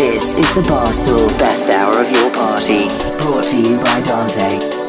This is the Barstool Best Hour of Your Party, brought to you by Dante.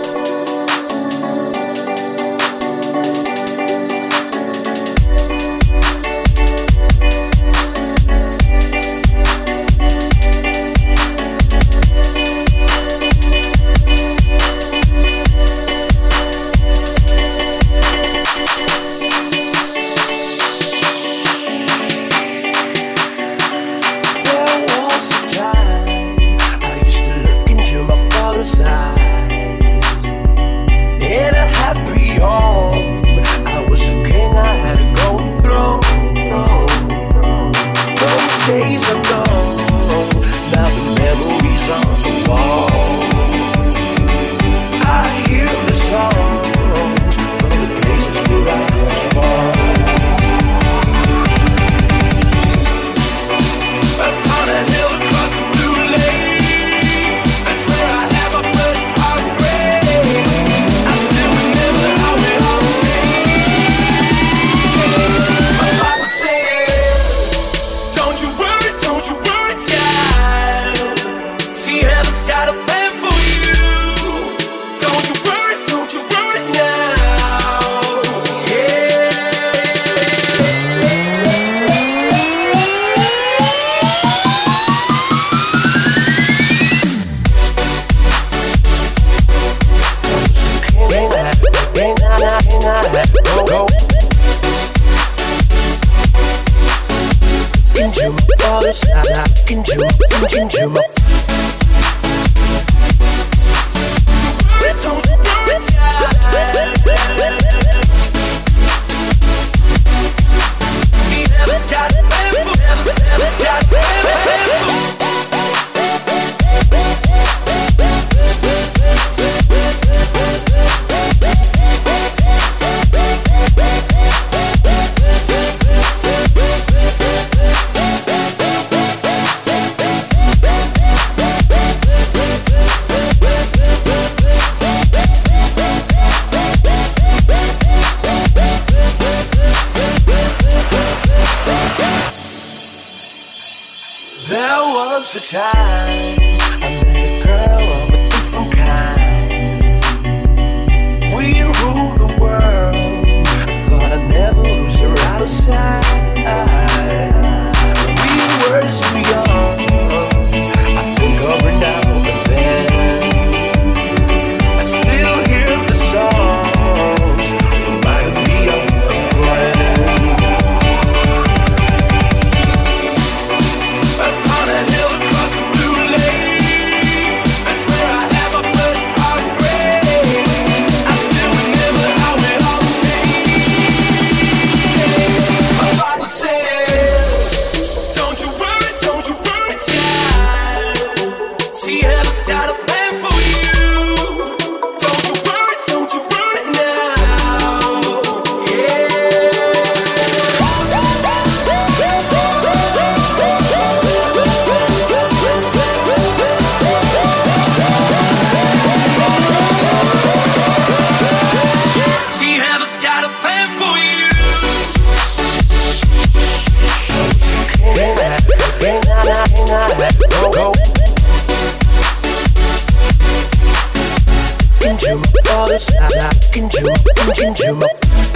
all this I, I can do, I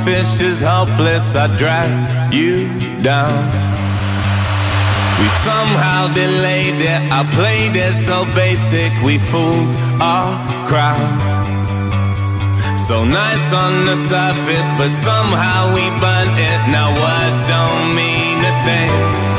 selfish is helpless. I drag you down. We somehow delayed it, I played it so basic, we fooled our crowd. So nice on the surface, but somehow we burnt it. Now words don't mean a thing.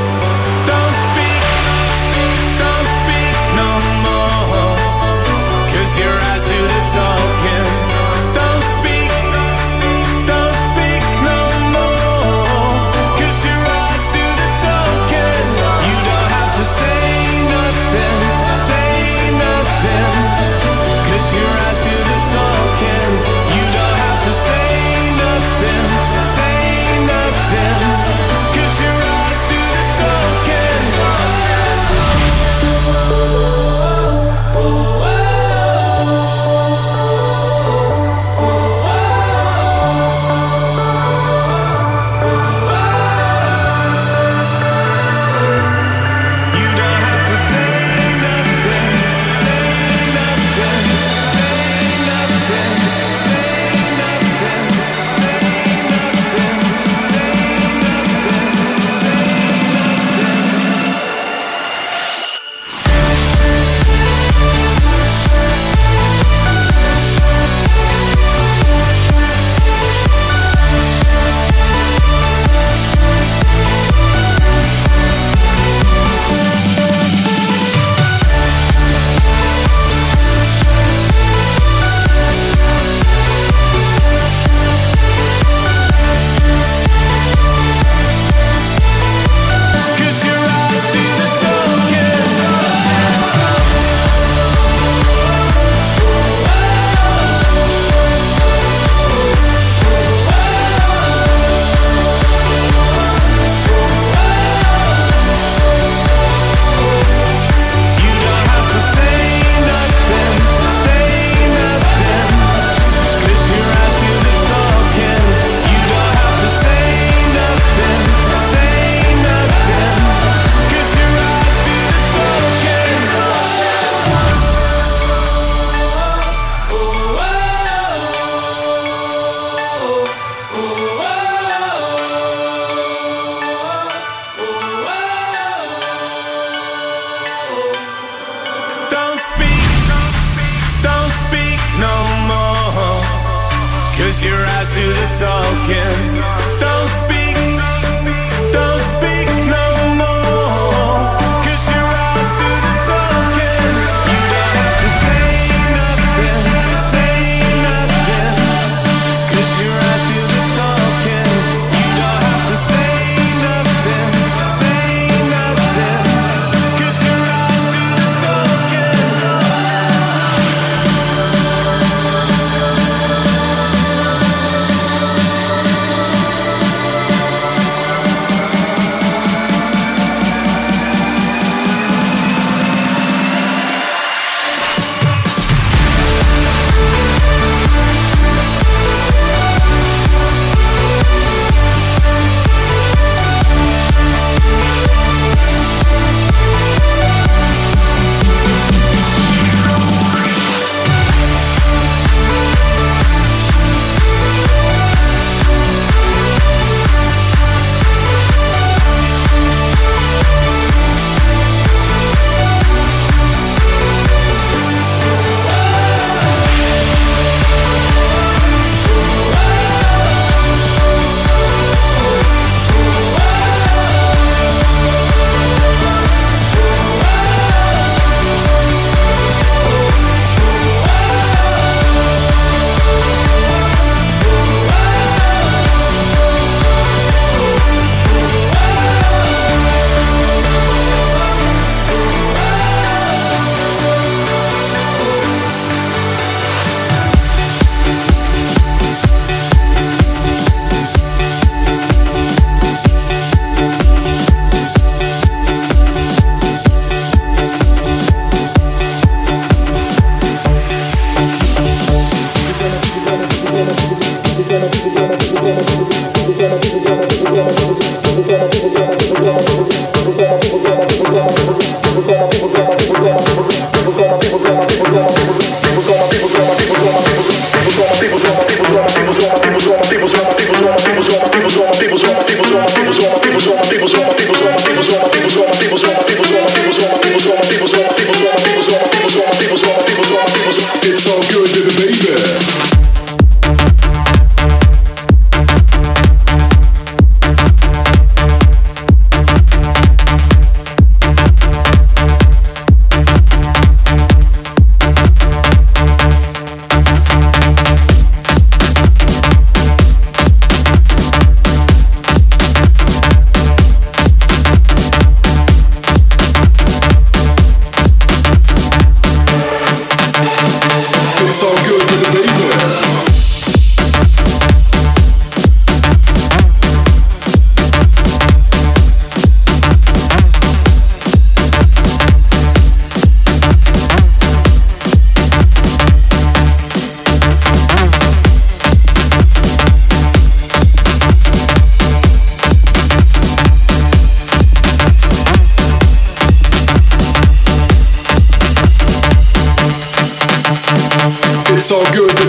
All good,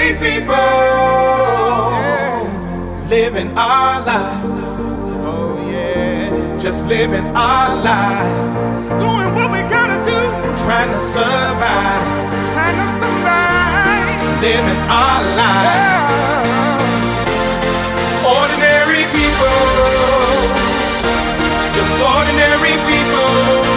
Everyday people living our lives. Oh, yeah. Just living our lives. Doing what we gotta do. Trying to survive. Trying to survive. Living our lives. Ordinary people. Just ordinary people.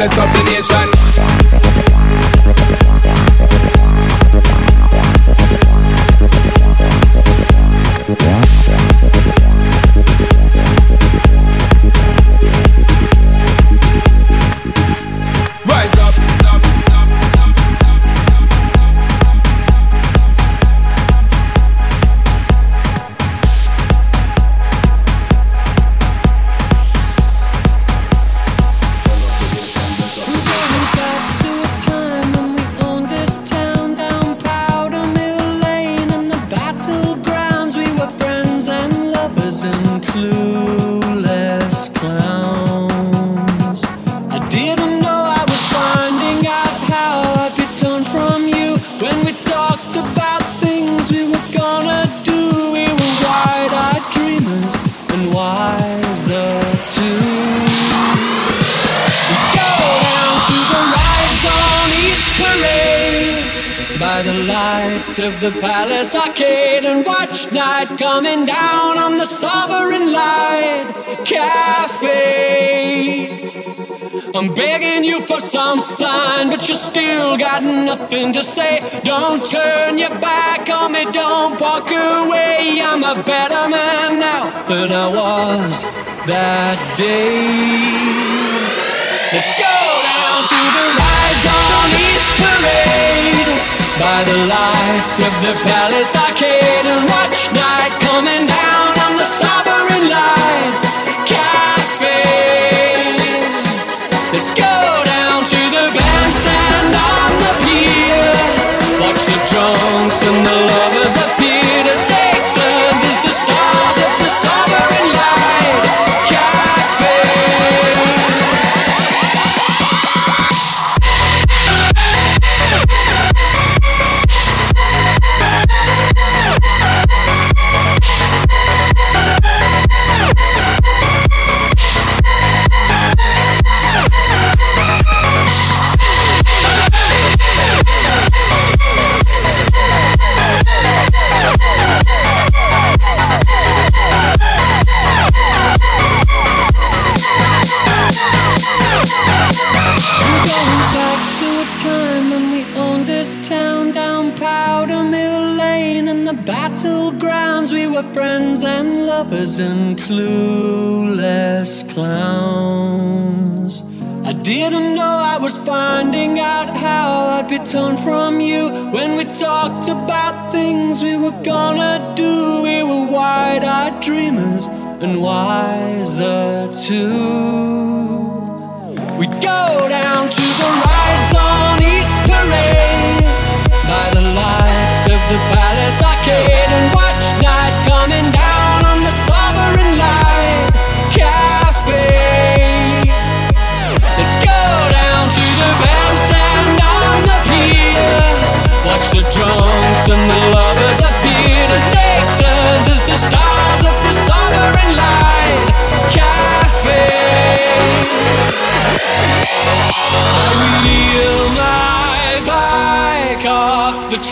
regardless up the nation. some sign, but you still got nothing to say. Don't turn your back on me, don't walk away. I'm a better man now than I was that day. Let's go down to the rides on East Parade by the lights of the Palace Arcade and watch night coming down on the sovereign lights. Johnson. to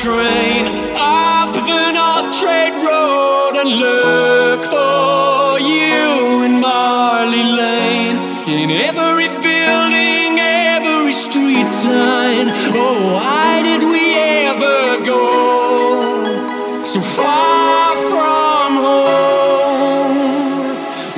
train up the North Trade Road and look for you in Marley Lane. In every building, every street sign. Oh, why did we ever go so far from home?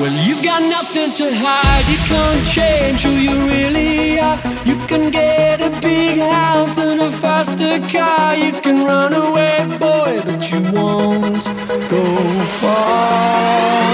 Well, you've got nothing to hide, you can't change who you really are. You can get a big house and a faster car. You can run away, boy, but you won't go far.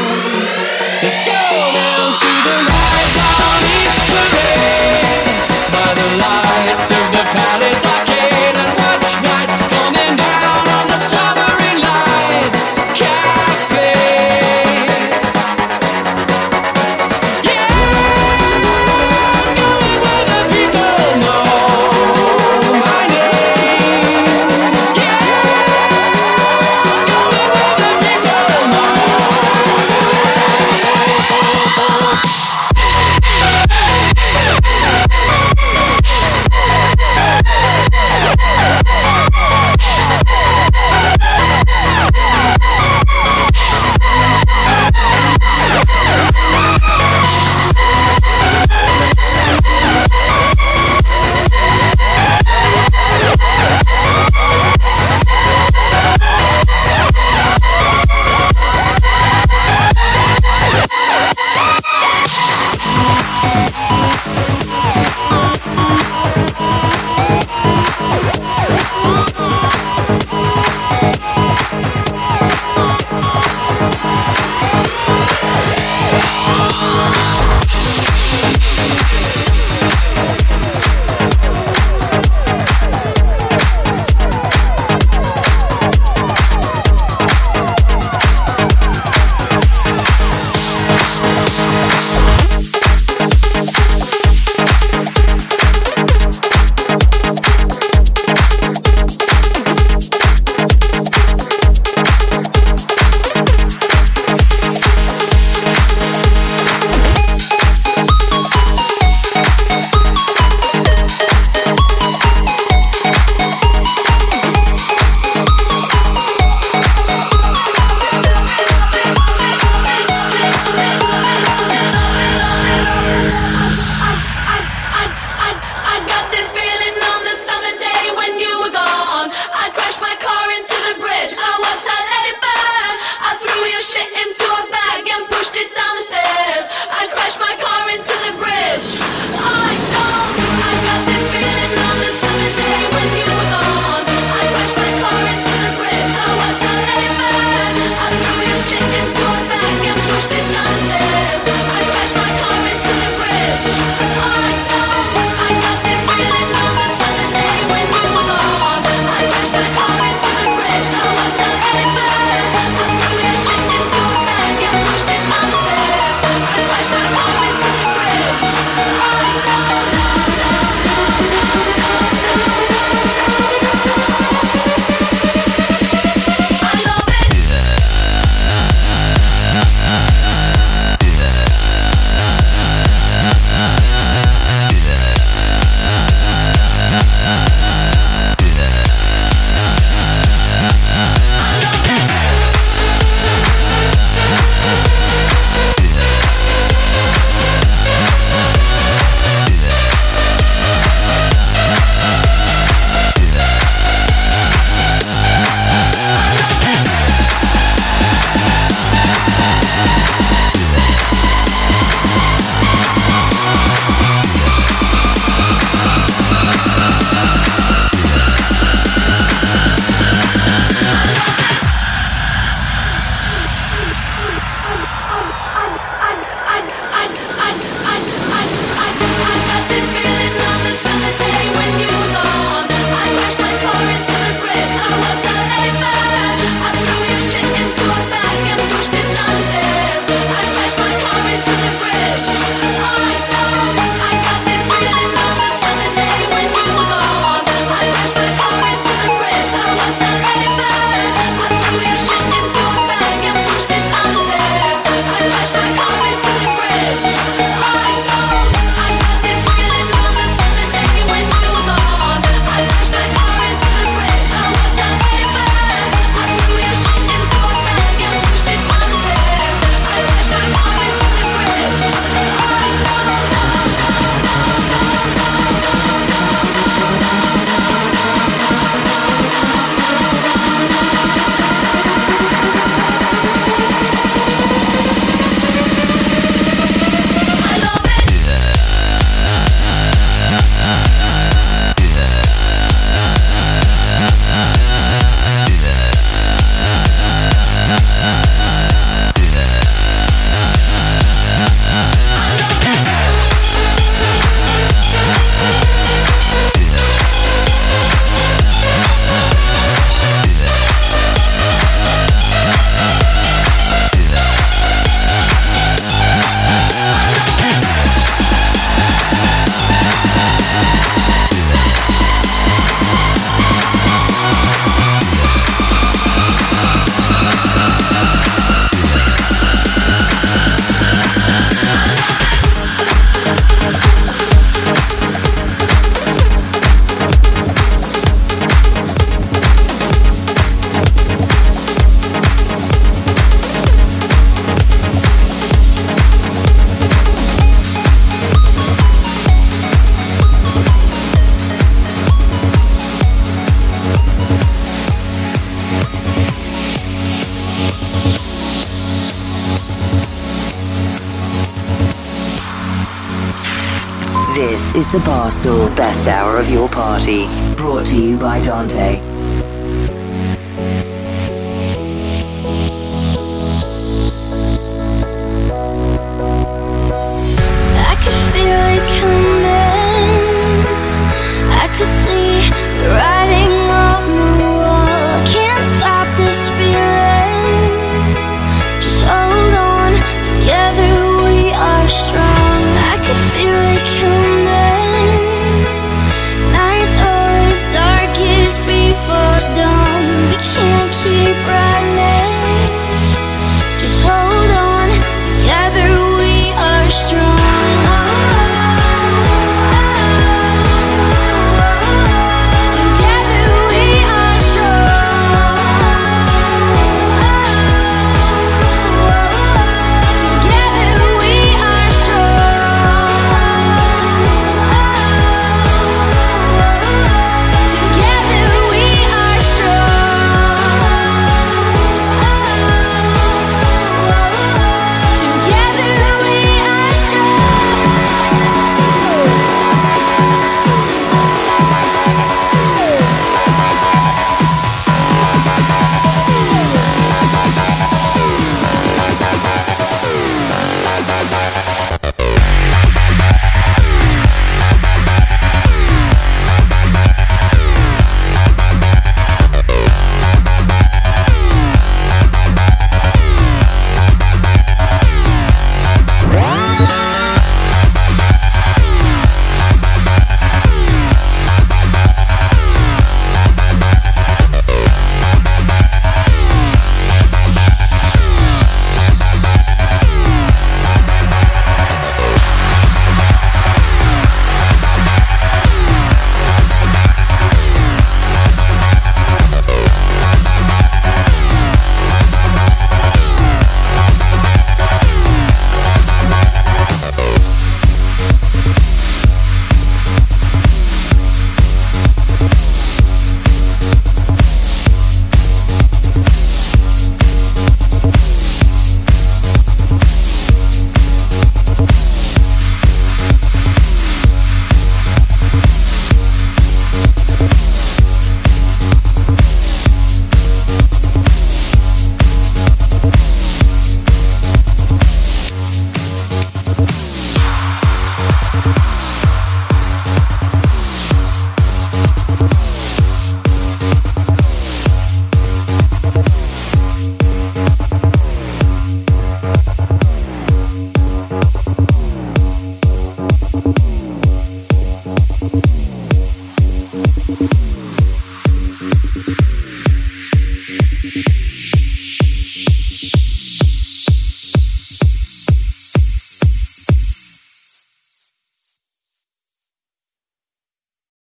Is the Barstool Best Hour of Your Party, brought to you by Dante.